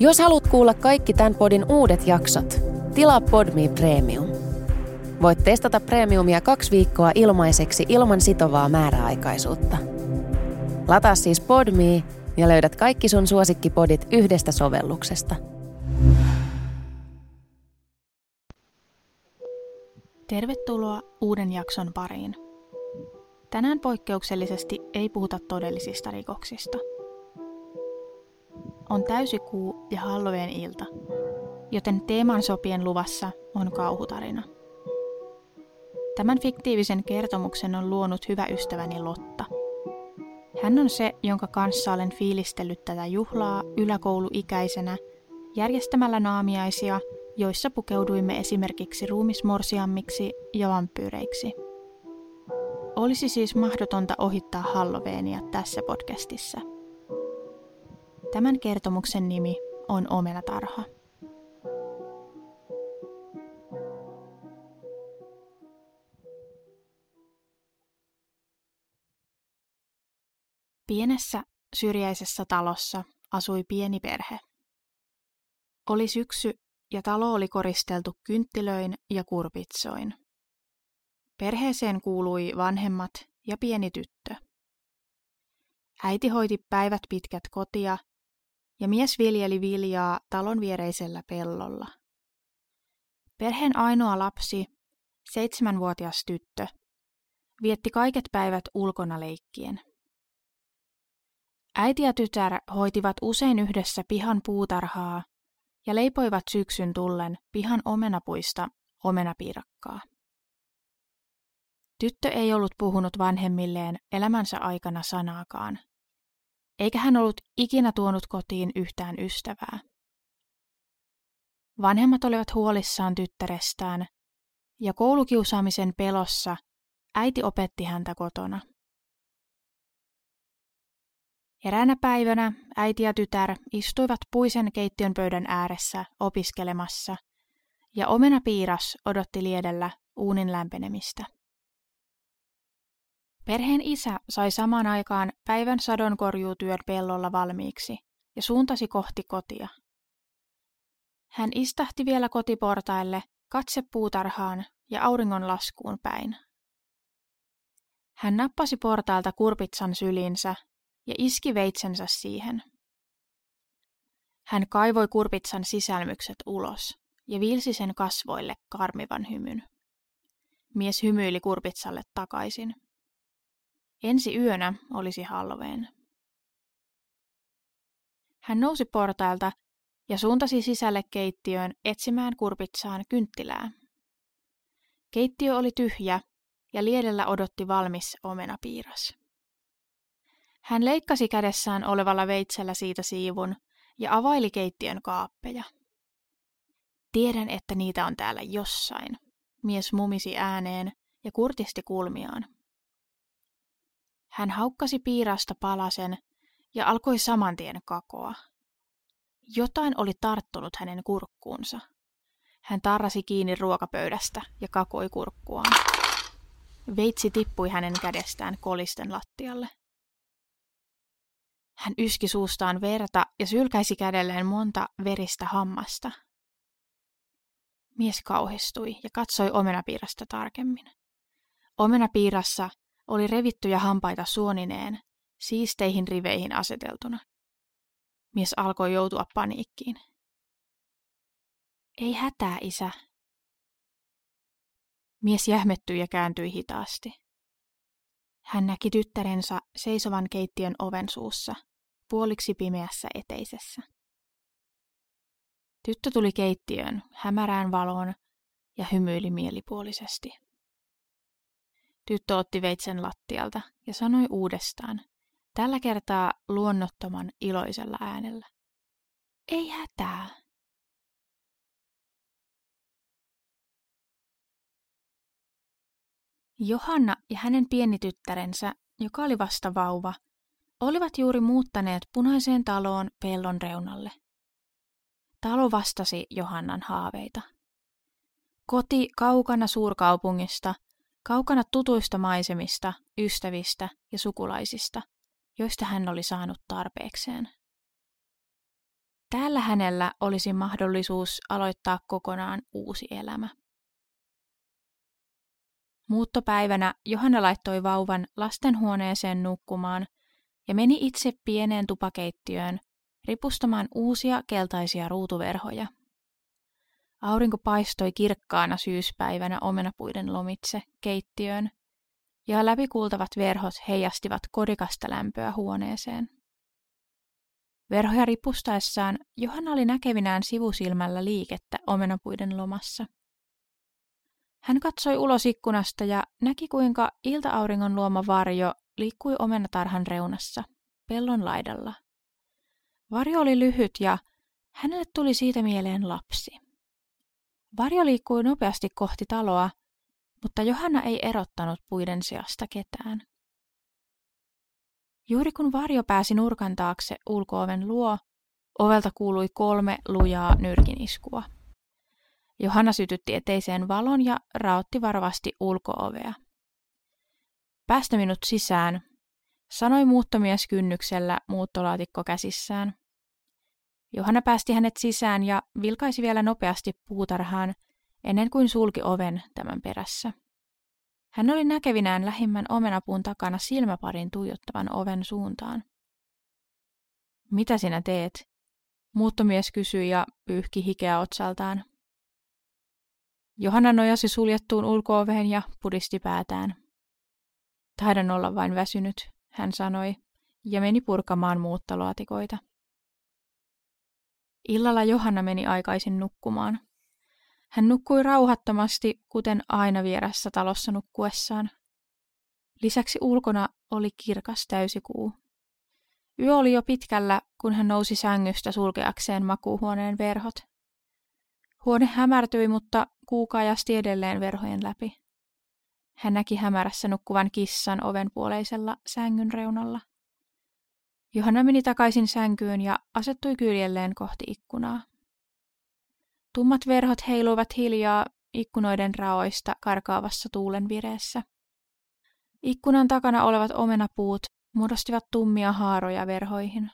Jos haluat kuulla kaikki tämän podin uudet jaksot, tilaa Podme Premium. Voit testata Premiumia kaksi viikkoa ilmaiseksi ilman sitovaa määräaikaisuutta. Lataa siis Podme ja löydät kaikki sun suosikkipodit yhdestä sovelluksesta. Tervetuloa uuden jakson pariin. Tänään poikkeuksellisesti ei puhuta todellisista rikoksista. On täysikuu ja Halloween ilta, joten teeman sopien luvassa on kauhutarina. Tämän fiktiivisen kertomuksen on luonut hyvä ystäväni Lotta. Hän on se, jonka kanssa olen fiilistellyt tätä juhlaa yläkouluikäisenä järjestämällä naamiaisia, joissa pukeuduimme esimerkiksi ruumismorsiammiksi ja vampyyreiksi. Olisi siis mahdotonta ohittaa Halloweenia tässä podcastissa. Tämän kertomuksen nimi on Omenatarha. Pienessä syrjäisessä talossa asui pieni perhe. Oli syksy ja talo oli koristeltu kynttilöin ja kurpitsoin. Perheeseen kuului vanhemmat ja pieni tyttö. Äiti hoiti päivät pitkät kotia ja mies viljeli viljaa talon viereisellä pellolla. Perheen ainoa lapsi, seitsemänvuotias tyttö, vietti kaiket päivät ulkona leikkien. Äiti ja tytär hoitivat usein yhdessä pihan puutarhaa ja leipoivat syksyn tullen pihan omenapuista omenapiirakkaa. Tyttö ei ollut puhunut vanhemmilleen elämänsä aikana sanaakaan, eikä hän ollut ikinä tuonut kotiin yhtään ystävää. Vanhemmat olivat huolissaan tyttärestään, ja koulukiusaamisen pelossa äiti opetti häntä kotona. Eräänä päivänä äiti ja tytär istuivat puisen keittiön pöydän ääressä opiskelemassa, ja omenapiiras odotti liedellä uunin lämpenemistä. Perheen isä sai samaan aikaan päivän sadonkorjuutyön pellolla valmiiksi ja suuntasi kohti kotia. Hän istahti vielä kotiportaille, katse puutarhaan ja auringon laskuun päin. Hän nappasi portailta kurpitsan syliinsä ja iski veitsensä siihen. Hän kaivoi kurpitsan sisälmykset ulos ja viilsi sen kasvoille karmivan hymyn. Mies hymyili kurpitsalle takaisin. Ensi yönä olisi Halloween. Hän nousi portailta ja suuntasi sisälle keittiöön etsimään kurpitsaan kynttilää. Keittiö oli tyhjä ja liedellä odotti valmis omenapiiras. Hän leikkasi kädessään olevalla veitsellä siitä siivun ja availi keittiön kaappeja. Tiedän, että niitä on täällä jossain, mies mumisi ääneen ja kurtisti kulmiaan. Hän haukkasi piirasta palasen ja alkoi samantien kakoa. Jotain oli tarttunut hänen kurkkuunsa. Hän tarrasi kiinni ruokapöydästä ja kakoi kurkkuaan. Veitsi tippui hänen kädestään kolisten lattialle. Hän yski suustaan verta ja sylkäisi kädelleen monta veristä hammasta. Mies kauhistui ja katsoi omenapiirasta tarkemmin. Omenapiirassa oli revittyjä hampaita suonineen, siisteihin riveihin aseteltuna. Mies alkoi joutua paniikkiin. Ei hätää, isä. Mies jähmettyi ja kääntyi hitaasti. Hän näki tyttärensä seisovan keittiön oven suussa, puoliksi pimeässä eteisessä. Tyttö tuli keittiöön hämärään valoon ja hymyili mielipuolisesti. Tyttö otti veitsen lattialta ja sanoi uudestaan, tällä kertaa luonnottoman iloisella äänellä. Ei hätää. Johanna ja hänen pieni tyttärensä, joka oli vasta vauva, olivat juuri muuttaneet punaiseen taloon pellon reunalle. Talo vastasi Johannan haaveita. Koti kaukana suurkaupungista – kaukana tutuista maisemista, ystävistä ja sukulaisista, joista hän oli saanut tarpeekseen. Täällä hänellä olisi mahdollisuus aloittaa kokonaan uusi elämä. Muuttopäivänä Johanna laittoi vauvan lastenhuoneeseen nukkumaan ja meni itse pieneen tupakeittiöön ripustamaan uusia keltaisia ruutuverhoja. Aurinko paistoi kirkkaana syyspäivänä omenapuiden lomitse keittiöön, ja läpikuultavat verhot heijastivat kodikasta lämpöä huoneeseen. Verhoja ripustaessaan Johanna oli näkevinään sivusilmällä liikettä omenapuiden lomassa. Hän katsoi ulos ikkunasta ja näki, kuinka iltaauringon luoma varjo liikkui omenatarhan reunassa, pellon laidalla. Varjo oli lyhyt ja hänelle tuli siitä mieleen lapsi. Varjo liikkui nopeasti kohti taloa, mutta Johanna ei erottanut puiden seasta ketään. Juuri kun Varjo pääsi nurkan taakse ulkooven luo, ovelta kuului kolme lujaa nyrkiniskua. Johanna sytytti eteiseen valon ja raotti varovasti ulkoovea. Päästä minut sisään, sanoi muuttomies kynnyksellä muuttolaatikko käsissään. Johanna päästi hänet sisään ja vilkaisi vielä nopeasti puutarhaan ennen kuin sulki oven tämän perässä. Hän oli näkevinään lähimmän omenapuun takana silmäparin tuijottavan oven suuntaan. Mitä sinä teet? Muuttomies kysyi ja pyyhki hikeä otsaltaan. Johanna nojasi suljettuun ulkooveen ja pudisti päätään. Taidan olla vain väsynyt, hän sanoi, ja meni purkamaan muuttolaatikoita. Illalla Johanna meni aikaisin nukkumaan. Hän nukkui rauhattomasti, kuten aina vierässä talossa nukkuessaan. Lisäksi ulkona oli kirkas täysikuu. Yö oli jo pitkällä, kun hän nousi sängystä sulkeakseen makuuhuoneen verhot. Huone hämärtyi, mutta kuu kajasti edelleen verhojen läpi. Hän näki hämärässä nukkuvan kissan ovenpuoleisella sängyn reunalla. Johanna meni takaisin sänkyyn ja asettui kyljelleen kohti ikkunaa. Tummat verhot heiluivat hiljaa ikkunoiden raoista karkaavassa tuulen vireessä. Ikkunan takana olevat omenapuut muodostivat tummia haaroja verhoihin.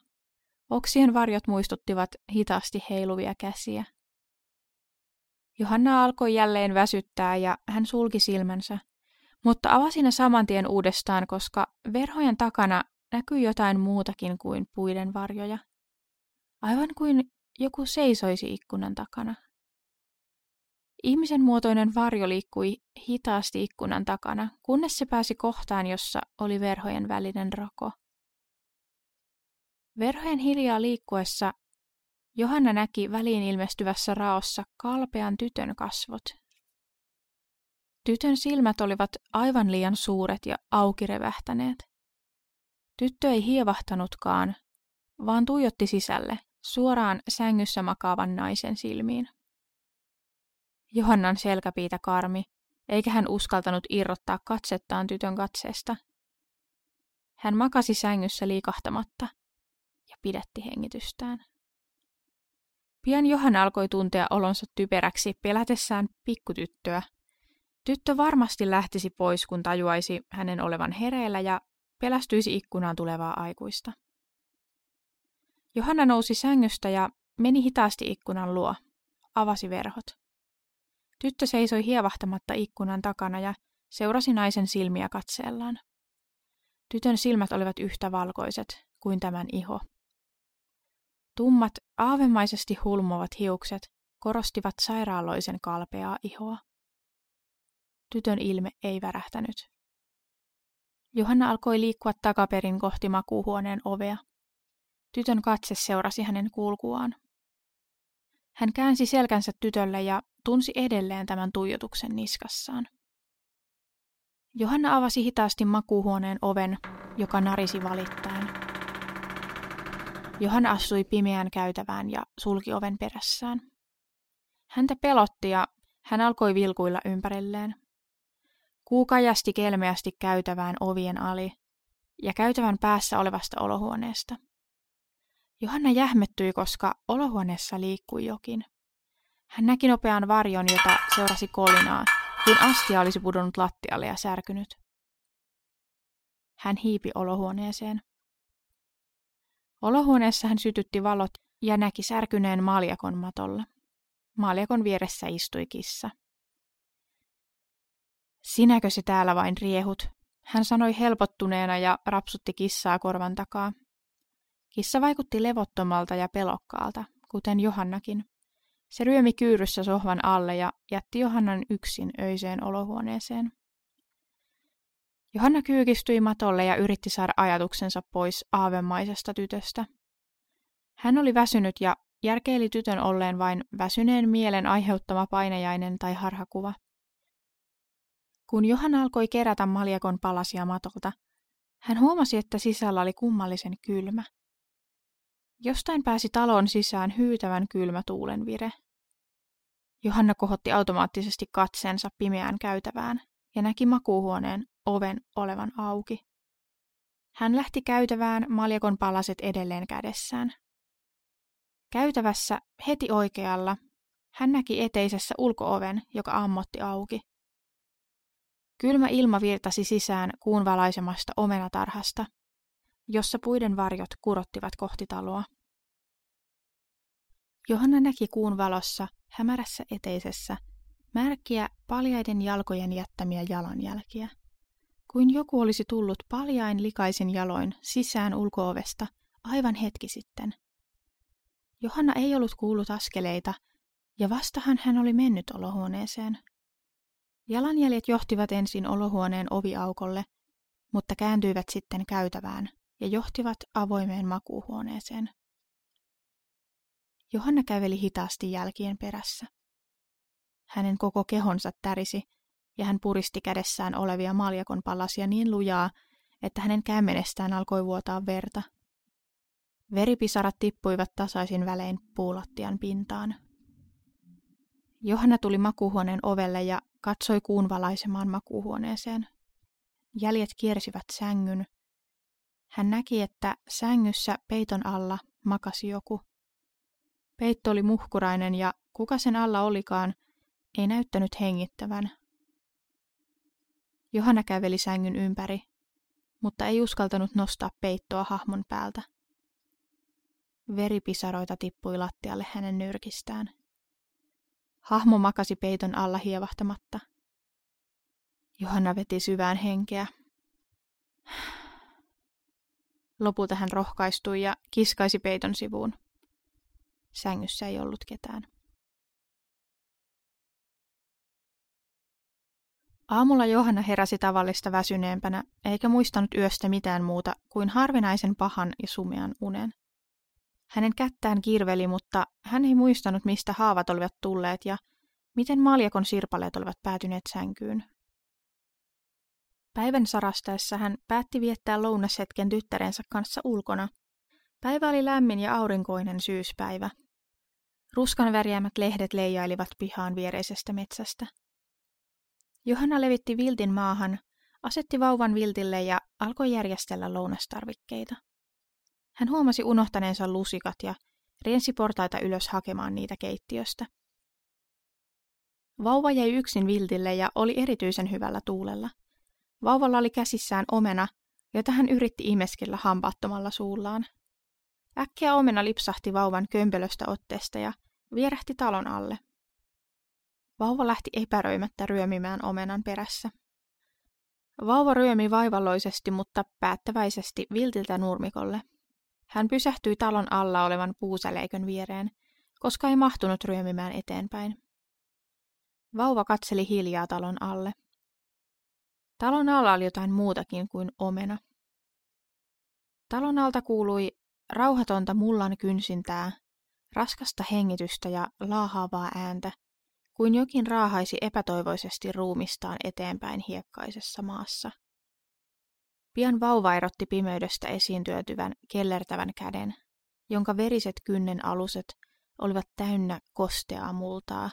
Oksien varjot muistuttivat hitaasti heiluvia käsiä. Johanna alkoi jälleen väsyttää ja hän sulki silmänsä, mutta avasi ne saman tien uudestaan, koska verhojen takana näkyi jotain muutakin kuin puiden varjoja. Aivan kuin joku seisoisi ikkunan takana. Ihmisen muotoinen varjo liikkui hitaasti ikkunan takana, kunnes se pääsi kohtaan, jossa oli verhojen välinen rako. Verhojen hiljaa liikkuessa Johanna näki väliin ilmestyvässä raossa kalpean tytön kasvot. Tytön silmät olivat aivan liian suuret ja auki revähtäneet. Tyttö ei hievahtanutkaan, vaan tuijotti sisälle, suoraan sängyssä makaavan naisen silmiin. Johannan selkäpiitä karmi, eikä hän uskaltanut irrottaa katsettaan tytön katseesta. Hän makasi sängyssä liikahtamatta ja pidätti hengitystään. Pian Johanna alkoi tuntea olonsa typeräksi pelätessään pikkutyttöä. Tyttö varmasti lähtisi pois, kun tajuaisi hänen olevan hereillä ja pelästyisi ikkunaan tulevaa aikuista. Johanna nousi sängystä ja meni hitaasti ikkunan luo, avasi verhot. Tyttö seisoi hievahtamatta ikkunan takana ja seurasi naisen silmiä katseellaan. Tytön silmät olivat yhtä valkoiset kuin tämän iho. Tummat, aavemaisesti hulmovat hiukset korostivat sairaaloisen kalpeaa ihoa. Tytön ilme ei värähtänyt. Johanna alkoi liikkua takaperin kohti makuuhuoneen ovea. Tytön katse seurasi hänen kulkuaan. Hän käänsi selkänsä tytölle ja tunsi edelleen tämän tuijotuksen niskassaan. Johanna avasi hitaasti makuuhuoneen oven, joka narisi valittain. Johanna astui pimeään käytävään ja sulki oven perässään. Häntä pelotti ja hän alkoi vilkuilla ympärilleen. Kuu kajasti kelmeästi käytävään ovien ali ja käytävän päässä olevasta olohuoneesta. Johanna jähmettyi, koska olohuoneessa liikkui jokin. Hän näki nopean varjon, jota seurasi kolinaa, kuin astia olisi pudonnut lattialle ja särkynyt. Hän hiipi olohuoneeseen. Olohuoneessa hän sytytti valot ja näki särkyneen maljakon matolla. Maljakon vieressä istui kissa. Sinäkö se täällä vain riehut? Hän sanoi helpottuneena ja rapsutti kissaa korvan takaa. Kissa vaikutti levottomalta ja pelokkaalta, kuten Johannakin. Se ryömi kyyryssä sohvan alle ja jätti Johannan yksin öiseen olohuoneeseen. Johanna kyykistyi matolle ja yritti saada ajatuksensa pois aavemaisesta tytöstä. Hän oli väsynyt ja järkeili tytön olleen vain väsyneen mielen aiheuttama painejainen tai harhakuva. Kun Johanna alkoi kerätä maljakon palasia matolta, hän huomasi, että sisällä oli kummallisen kylmä. Jostain pääsi talon sisään hyytävän kylmä tuulen vire. Johanna kohotti automaattisesti katseensa pimeään käytävään ja näki makuuhuoneen oven olevan auki. Hän lähti käytävään maljakon palaset edelleen kädessään. Käytävässä heti oikealla hän näki eteisessä ulkooven, joka ammotti auki. Kylmä ilma virtasi sisään kuun valaisemasta omenatarhasta, jossa puiden varjot kurottivat kohti taloa. Johanna näki kuun valossa hämärässä eteisessä märkiä paljaiden jalkojen jättämiä jalanjälkiä, kuin joku olisi tullut paljain likaisin jaloin sisään ulkoovesta aivan hetki sitten. Johanna ei ollut kuullut askeleita, ja vastahan hän oli mennyt olohuoneeseen. Jalanjäljet johtivat ensin olohuoneen oviaukolle, mutta kääntyivät sitten käytävään ja johtivat avoimeen makuuhuoneeseen. Johanna käveli hitaasti jälkien perässä. Hänen koko kehonsa tärisi, ja hän puristi kädessään olevia maljakon palasia niin lujaa, että hänen kämmenestään alkoi vuotaa verta. Veripisarat tippuivat tasaisin välein puulattian pintaan. Johanna tuli makuuhuoneen ovelle ja katsoi kuun valaisemaan makuuhuoneeseen. Jäljet kiersivät sängyn. Hän näki, että sängyssä peiton alla makasi joku. Peitto oli muhkurainen ja kuka sen alla olikaan, ei näyttänyt hengittävän. Johanna käveli sängyn ympäri, mutta ei uskaltanut nostaa peittoa hahmon päältä. Veripisaroita tippui lattialle hänen nyrkistään. Hahmo makasi peiton alla hievahtamatta. Johanna veti syvään henkeä. Lopulta hän rohkaistui ja kiskaisi peiton sivuun. Sängyssä ei ollut ketään. Aamulla Johanna heräsi tavallista väsyneempänä, eikä muistanut yöstä mitään muuta kuin harvinaisen pahan ja sumean unen. Hänen kättään kirveli, mutta hän ei muistanut, mistä haavat olivat tulleet ja miten maljakon sirpaleet olivat päätyneet sänkyyn. Päivän sarastaessa hän päätti viettää lounashetken tyttärensä kanssa ulkona. Päivä oli lämmin ja aurinkoinen syyspäivä. Ruskan värjäämät lehdet leijailivat pihaan viereisestä metsästä. Johanna levitti viltin maahan, asetti vauvan viltille ja alkoi järjestellä lounastarvikkeita. Hän huomasi unohtaneensa lusikat ja riensi portaita ylös hakemaan niitä keittiöstä. Vauva jäi yksin viltille ja oli erityisen hyvällä tuulella. Vauvalla oli käsissään omena, jota hän yritti imeskellä hampaattomalla suullaan. Äkkiä omena lipsahti vauvan kömpelöstä otteesta ja vierähti talon alle. Vauva lähti epäröimättä ryömimään omenan perässä. Vauva ryömi vaivalloisesti, mutta päättäväisesti viltiltä nurmikolle. Hän pysähtyi talon alla olevan puusäleikön viereen, koska ei mahtunut ryömimään eteenpäin. Vauva katseli hiljaa talon alle. Talon alla oli jotain muutakin kuin omena. Talon alta kuului rauhatonta mullan kynsintää, raskasta hengitystä ja laahaavaa ääntä, kuin jokin raahaisi epätoivoisesti ruumistaan eteenpäin hiekkaisessa maassa. Pian vauva erotti pimeydestä esiin työtyvän, kellertävän käden, jonka veriset kynnen aluset olivat täynnä kosteaa multaa.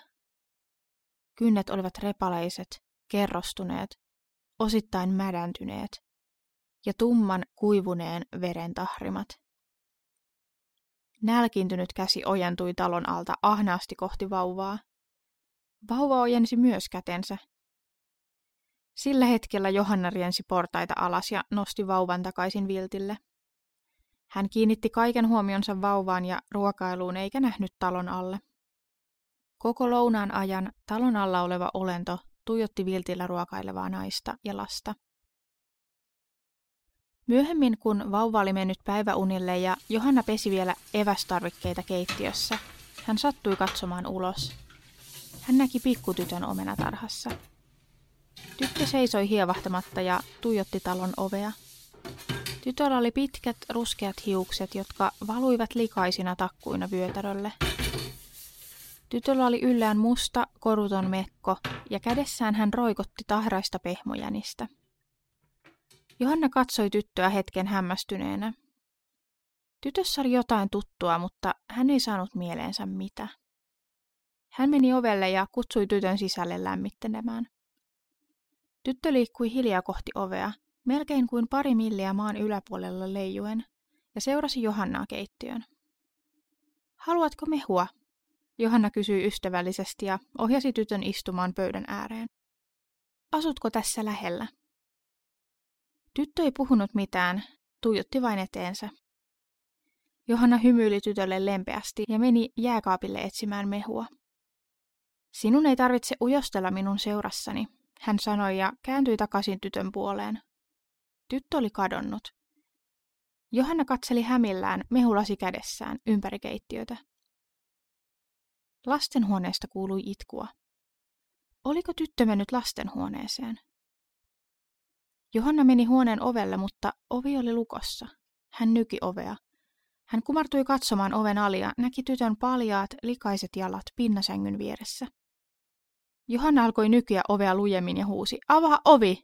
Kynnet olivat repaleiset, kerrostuneet, osittain mädäntyneet ja tumman kuivuneen veren tahrimat. Nälkintynyt käsi ojentui talon alta ahnaasti kohti vauvaa. Vauva ojensi myös kätensä. Sillä hetkellä Johanna riensi portaita alas ja nosti vauvan takaisin viltille. Hän kiinnitti kaiken huomionsa vauvaan ja ruokailuun eikä nähnyt talon alle. Koko lounaan ajan talon alla oleva olento tuijotti viltillä ruokailevaa naista ja lasta. Myöhemmin, kun vauva oli mennyt päiväunille ja Johanna pesi vielä evästarvikkeita keittiössä, hän sattui katsomaan ulos. Hän näki pikkutytön omenatarhassa. Tyttö seisoi hievahtamatta ja tuijotti talon ovea. Tytöllä oli pitkät, ruskeat hiukset, jotka valuivat likaisina takkuina vyötärölle. Tytöllä oli yllään musta, koruton mekko ja kädessään hän roikotti tahraista pehmojänistä. Johanna katsoi tyttöä hetken hämmästyneenä. Tytössä oli jotain tuttua, mutta hän ei saanut mieleensä mitä. Hän meni ovelle ja kutsui tytön sisälle lämmittelemään. Tyttö liikkui hiljaa kohti ovea, melkein kuin pari milliä maan yläpuolella leijuen, ja seurasi Johannaa keittiön. Haluatko mehua? Johanna kysyi ystävällisesti ja ohjasi tytön istumaan pöydän ääreen. Asutko tässä lähellä? Tyttö ei puhunut mitään, tuijotti vain eteensä. Johanna hymyili tytölle lempeästi ja meni jääkaapille etsimään mehua. Sinun ei tarvitse ujostella minun seurassani, hän sanoi ja kääntyi takaisin tytön puoleen. Tyttö oli kadonnut. Johanna katseli hämillään mehulasi kädessään ympäri keittiötä. Lastenhuoneesta kuului itkua. Oliko tyttö mennyt lastenhuoneeseen? Johanna meni huoneen ovelle, mutta ovi oli lukossa. Hän nyki ovea. Hän kumartui katsomaan oven alia, näki tytön paljaat, likaiset jalat pinnasängyn vieressä. Johanna alkoi nykiä ovea lujemmin ja huusi, avaa ovi!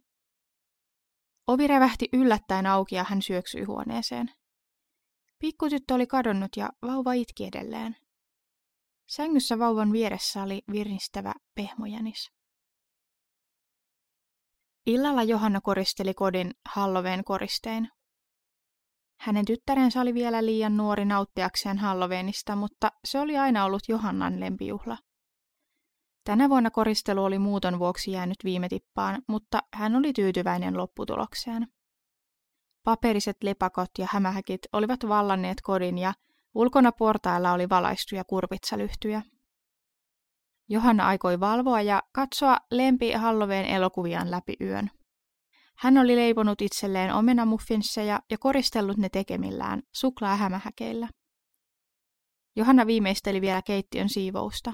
Ovi revähti yllättäen auki ja hän syöksyi huoneeseen. Pikkutyttö oli kadonnut ja vauva itki edelleen. Sängyssä vauvan vieressä oli virnistävä pehmojänis. Illalla Johanna koristeli kodin Halloween koristein. Hänen tyttärensä oli vielä liian nuori nauttiakseen Halloweenista, mutta se oli aina ollut Johannan lempijuhla. Tänä vuonna koristelu oli muuton vuoksi jäänyt viime tippaan, mutta hän oli tyytyväinen lopputulokseen. Paperiset lepakot ja hämähäkit olivat vallanneet kodin ja ulkona portailla oli valaistuja kurpitsalyhtyjä. Johanna aikoi valvoa ja katsoa lempi Halloween elokuviaan läpi yön. Hän oli leiponut itselleen omenamuffinsseja ja koristellut ne tekemillään suklaahämähäkeillä. Johanna viimeisteli vielä keittiön siivousta.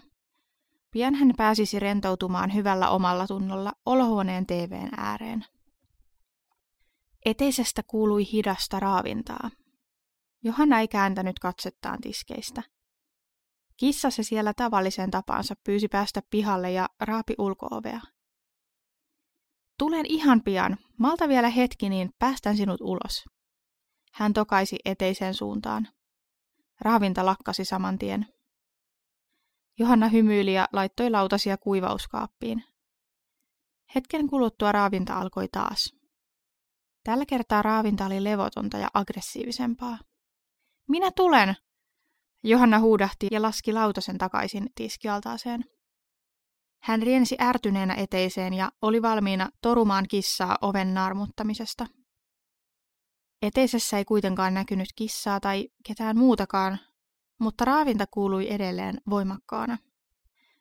Pian hän pääsisi rentoutumaan hyvällä omalla tunnolla olohuoneen TVn ääreen. Eteisestä kuului hidasta raavintaa. Johanna ei kääntänyt katsettaan tiskeistä. Kissa se siellä tavallisen tapansa pyysi päästä pihalle ja raapi ulkoovea. Tulen ihan pian. Malta vielä hetki, niin päästän sinut ulos. Hän tokaisi eteiseen suuntaan. Raavinta lakkasi saman tien. Johanna hymyili ja laittoi lautasia kuivauskaappiin. Hetken kuluttua raavinta alkoi taas. Tällä kertaa raavinta oli levotonta ja aggressiivisempaa. Minä tulen! Johanna huudahti ja laski lautasen takaisin tiskialtaaseen. Hän riensi ärtyneenä eteiseen ja oli valmiina torumaan kissaa oven naarmuttamisesta. Eteisessä ei kuitenkaan näkynyt kissaa tai ketään muutakaan, mutta raavinta kuului edelleen voimakkaana.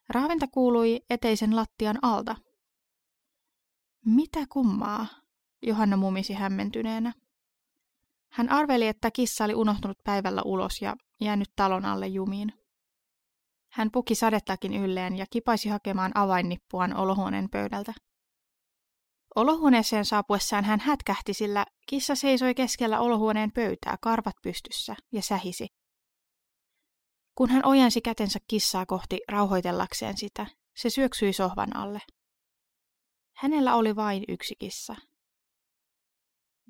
Raavinta kuului eteisen lattian alta. Mitä kummaa? Johanna mumisi hämmentyneenä. Hän arveli, että kissa oli unohtunut päivällä ulos ja jäänyt talon alle jumiin. Hän puki sadetakin ylleen ja kipaisi hakemaan avainnippuaan olohuoneen pöydältä. Olohuoneeseen saapuessaan hän hätkähti, sillä kissa seisoi keskellä olohuoneen pöytää karvat pystyssä ja sähisi. Kun hän ojensi kätensä kissaa kohti rauhoitellakseen sitä, se syöksyi sohvan alle. Hänellä oli vain yksi kissa.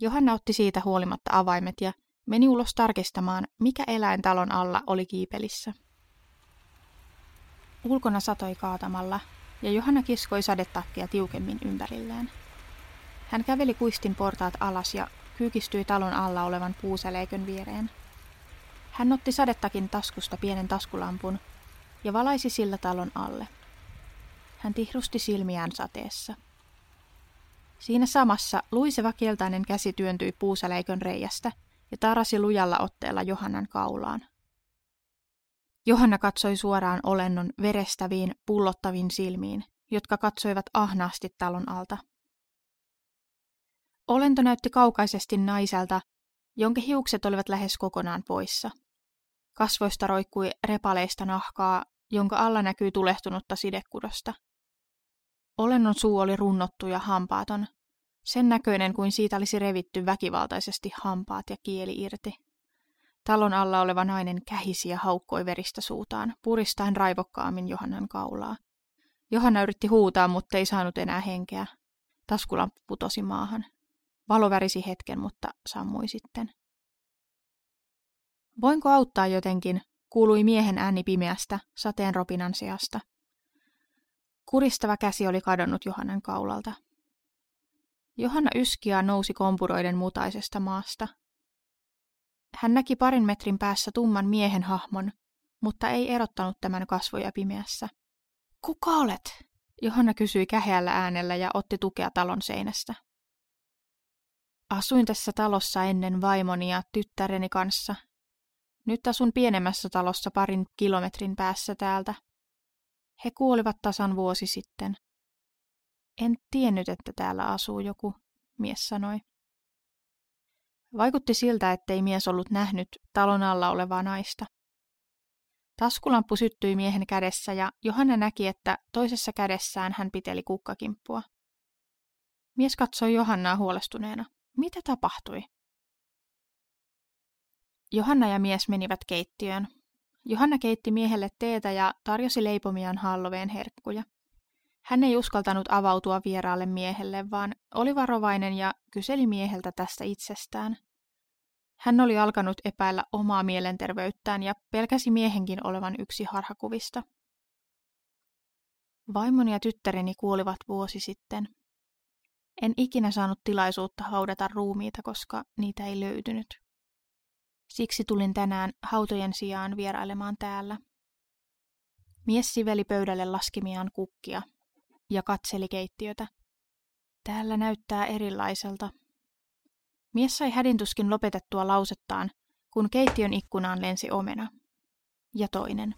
Johanna otti siitä huolimatta avaimet ja meni ulos tarkistamaan, mikä eläin talon alla oli kiipelissä. Ulkona satoi kaatamalla, ja Johanna kiskoi sadetakkia tiukemmin ympärilleen. Hän käveli kuistin portaat alas ja kyykistyi talon alla olevan puuseleikön viereen. Hän otti sadetakin taskusta pienen taskulampun ja valaisi sillä talon alle. Hän tihrusti silmiään sateessa. Siinä samassa luiseva keltainen käsi työntyi puuseleikön reiästä ja tarasi lujalla otteella Johannan kaulaan. Johanna katsoi suoraan olennon verestäviin, pullottaviin silmiin, jotka katsoivat ahnaasti talon alta. Olento näytti kaukaisesti naiselta, jonka hiukset olivat lähes kokonaan poissa. Kasvoista roikkui repaleista nahkaa, jonka alla näkyi tulehtunutta sidekudosta. Olennon suu oli runnottu ja hampaaton, sen näköinen kuin siitä olisi revitty väkivaltaisesti hampaat ja kieli irti. Talon alla oleva nainen kähisi ja haukkoi veristä suutaan, puristaen raivokkaammin Johannan kaulaa. Johanna yritti huutaa, mutta ei saanut enää henkeä. Taskulamppu putosi maahan. Valo värisi hetken, mutta sammui sitten. Voinko auttaa jotenkin, kuului miehen ääni pimeästä, sateen ropinan seasta. Kuristava käsi oli kadonnut Johannan kaulalta. Johanna yskiä nousi kompuroiden mutaisesta maasta. Hän näki parin metrin päässä tumman miehen hahmon, mutta ei erottanut tämän kasvoja pimeässä. Kuka olet? Johanna kysyi käheällä äänellä ja otti tukea talon seinästä. Asuin tässä talossa ennen vaimoni ja tyttäreni kanssa. Nyt asun pienemmässä talossa parin kilometrin päässä täältä. He kuolivat tasan vuosi sitten. En tiennyt, että täällä asuu joku, mies sanoi. Vaikutti siltä, ettei mies ollut nähnyt talon alla olevaa naista. Taskulamppu syttyi miehen kädessä ja Johanna näki, että toisessa kädessään hän piteli kukkakimppua. Mies katsoi Johannaa huolestuneena. Mitä tapahtui? Johanna ja mies menivät keittiöön. Johanna keitti miehelle teetä ja tarjosi leipomiaan Halloween herkkuja. Hän ei uskaltanut avautua vieraalle miehelle, vaan oli varovainen ja kyseli mieheltä tästä itsestään. Hän oli alkanut epäillä omaa mielenterveyttään ja pelkäsi miehenkin olevan yksi harhakuvista. Vaimoni ja tyttäreni kuolivat vuosi sitten. En ikinä saanut tilaisuutta haudata ruumiita, koska niitä ei löytynyt. Siksi tulin tänään hautojen sijaan vierailemaan täällä. Mies siveli pöydälle laskemiaan kukkia ja katseli keittiötä. Täällä näyttää erilaiselta. Mies sai hädintuskin lopetettua lausettaan, kun keittiön ikkunaan lensi omena. Ja toinen.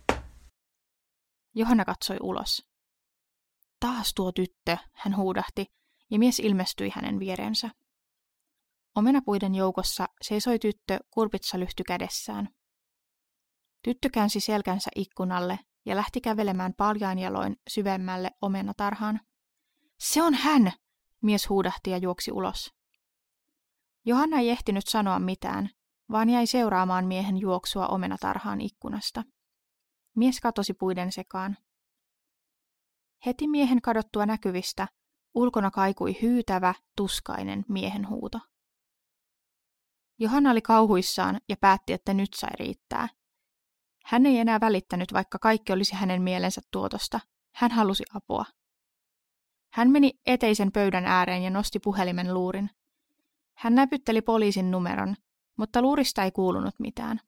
Johanna katsoi ulos. Taas tuo tyttö, hän huudahti, ja mies ilmestyi hänen vierensä. Omenapuiden joukossa seisoi tyttö kurpitsalyhty kädessään. Tyttö käänsi selkänsä ikkunalle ja lähti kävelemään paljain jaloin syvemmälle omenatarhaan. Se on hän! Mies huudahti ja juoksi ulos. Johanna ei ehtinyt sanoa mitään, vaan jäi seuraamaan miehen juoksua omenatarhaan ikkunasta. Mies katosi puiden sekaan. Heti miehen kadottua näkyvistä ulkona kaikui hyytävä, tuskainen miehen huuto. Johanna oli kauhuissaan ja päätti, että nyt sai riittää. Hän ei enää välittänyt, vaikka kaikki olisi hänen mielensä tuotosta. Hän halusi apua. Hän meni eteisen pöydän ääreen ja nosti puhelimen luurin. Hän näpytteli poliisin numeron, mutta luurista ei kuulunut mitään.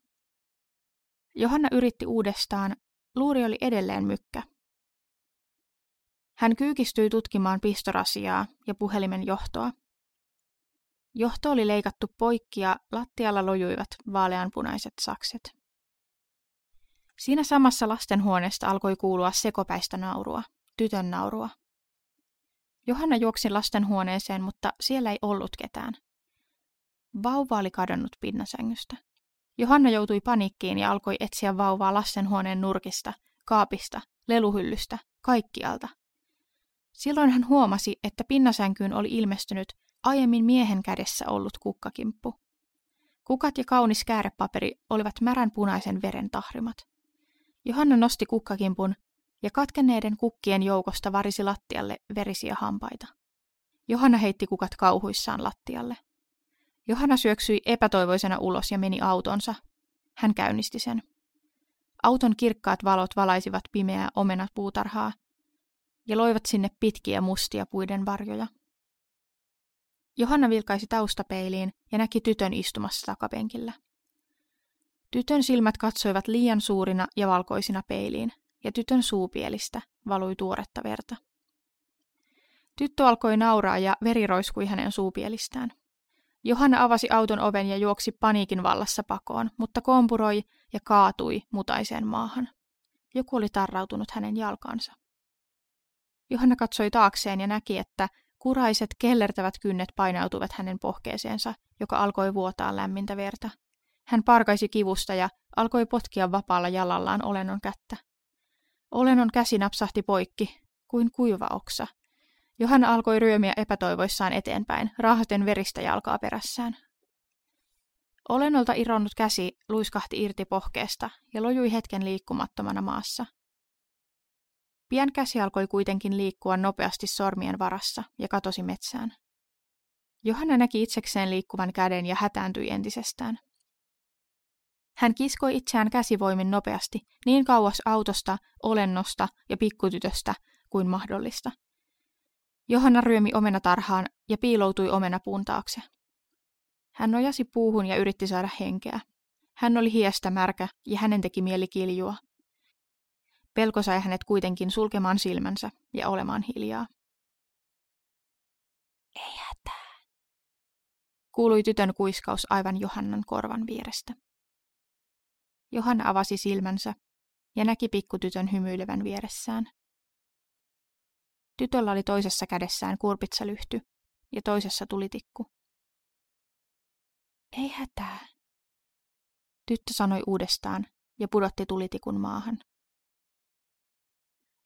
Johanna yritti uudestaan. Luuri oli edelleen mykkä. Hän kyykistyi tutkimaan pistorasiaa ja puhelimen johtoa. Johto oli leikattu poikki ja lattialla lojuivat vaaleanpunaiset sakset. Siinä samassa lastenhuoneesta alkoi kuulua sekopäistä naurua, tytön naurua. Johanna juoksi lastenhuoneeseen, mutta siellä ei ollut ketään. Vauva oli kadonnut pinnasängystä. Johanna joutui panikkiin ja alkoi etsiä vauvaa lastenhuoneen nurkista, kaapista, leluhyllystä, kaikkialta. Silloin hän huomasi, että pinnasänkyyn oli ilmestynyt aiemmin miehen kädessä ollut kukkakimppu. Kukat ja kaunis käärepaperi olivat märän punaisen veren tahrimat. Johanna nosti kukkakimpun ja katkenneiden kukkien joukosta varisi lattialle verisiä hampaita. Johanna heitti kukat kauhuissaan lattialle. Johanna syöksyi epätoivoisena ulos ja meni autonsa. Hän käynnisti sen. Auton kirkkaat valot valaisivat pimeää omenapuutarhaa ja loivat sinne pitkiä mustia puiden varjoja. Johanna vilkaisi taustapeiliin ja näki tytön istumassa takapenkillä. Tytön silmät katsoivat liian suurina ja valkoisina peiliin, ja tytön suupielistä valui tuoretta verta. Tyttö alkoi nauraa ja veri roiskui hänen suupielistään. Johanna avasi auton oven ja juoksi paniikin vallassa pakoon, mutta kompuroi ja kaatui mutaiseen maahan. Joku oli tarrautunut hänen jalkansa. Johanna katsoi taakseen ja näki, että kuraiset kellertävät kynnet painautuvat hänen pohkeeseensa, joka alkoi vuotaa lämmintä verta. Hän parkaisi kivusta ja alkoi potkia vapaalla jalallaan olennon kättä. Olennon käsi napsahti poikki, kuin kuiva oksa. Johanna alkoi ryömiä epätoivoissaan eteenpäin, raahaten veristä jalkaa perässään. Olennolta irronnut käsi luiskahti irti pohkeesta ja lojui hetken liikkumattomana maassa. Pian käsi alkoi kuitenkin liikkua nopeasti sormien varassa ja katosi metsään. Johanna näki itsekseen liikkuvan käden ja hätääntyi entisestään. Hän kiskoi itseään käsivoimin nopeasti niin kauas autosta, olennosta ja pikkutytöstä kuin mahdollista. Johanna ryömi omenatarhaan ja piiloutui omenapuun taakse. Hän nojasi puuhun ja yritti saada henkeä. Hän oli hiestä märkä ja hänen teki mieli kiljua. Pelko sai hänet kuitenkin sulkemaan silmänsä ja olemaan hiljaa. Ei hätää, kuului tytön kuiskaus aivan Johannan korvan vierestä. Johanna avasi silmänsä ja näki pikkutytön hymyilevän vieressään. Tytöllä oli toisessa kädessään kurpitsalyhty ja toisessa tulitikku. Ei hätää, tyttö sanoi uudestaan ja pudotti tulitikun maahan.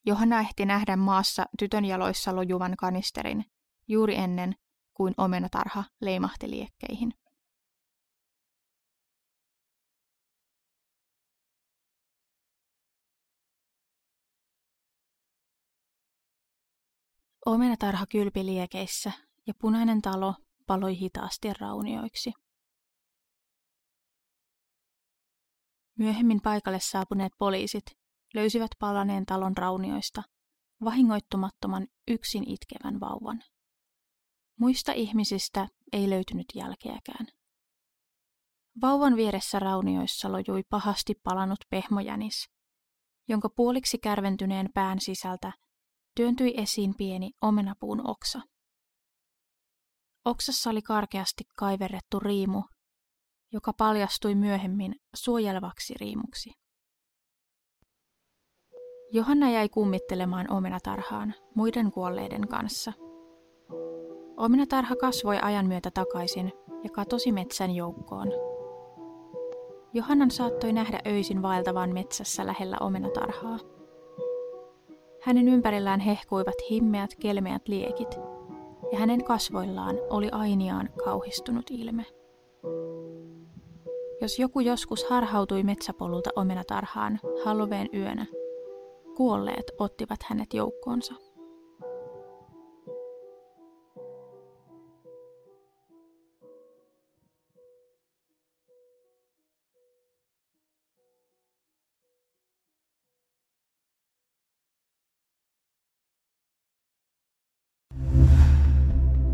Johanna ehti nähdä maassa tytön jaloissa lojuvan kanisterin juuri ennen kuin omenatarha leimahti liekkeihin. Omenatarha kylpi liekeissä ja punainen talo paloi hitaasti raunioiksi. Myöhemmin paikalle saapuneet poliisit löysivät palaneen talon raunioista vahingoittumattoman yksin itkevän vauvan. Muista ihmisistä ei löytynyt jälkeäkään. Vauvan vieressä raunioissa lojui pahasti palanut pehmojänis, jonka puoliksi kärventyneen pään sisältä työntyi esiin pieni omenapuun oksa. Oksassa oli karkeasti kaiverrettu riimu, joka paljastui myöhemmin suojelevaksi riimuksi. Johanna jäi kummittelemaan omenatarhaan muiden kuolleiden kanssa. Omenatarha kasvoi ajan myötä takaisin ja katosi metsän joukkoon. Johannan saattoi nähdä öisin vaeltavan metsässä lähellä omenatarhaa. Hänen ympärillään hehkuivat himmeät kelmeät liekit, ja hänen kasvoillaan oli ainiaan kauhistunut ilme. Jos joku joskus harhautui metsäpolulta omenatarhaan Halloween yönä, kuolleet ottivat hänet joukkoonsa.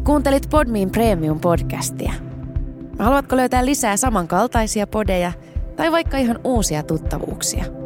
Kuuntelit Podmin Premium-podcastia. Haluatko löytää lisää samankaltaisia podeja tai vaikka ihan uusia tuttavuuksia?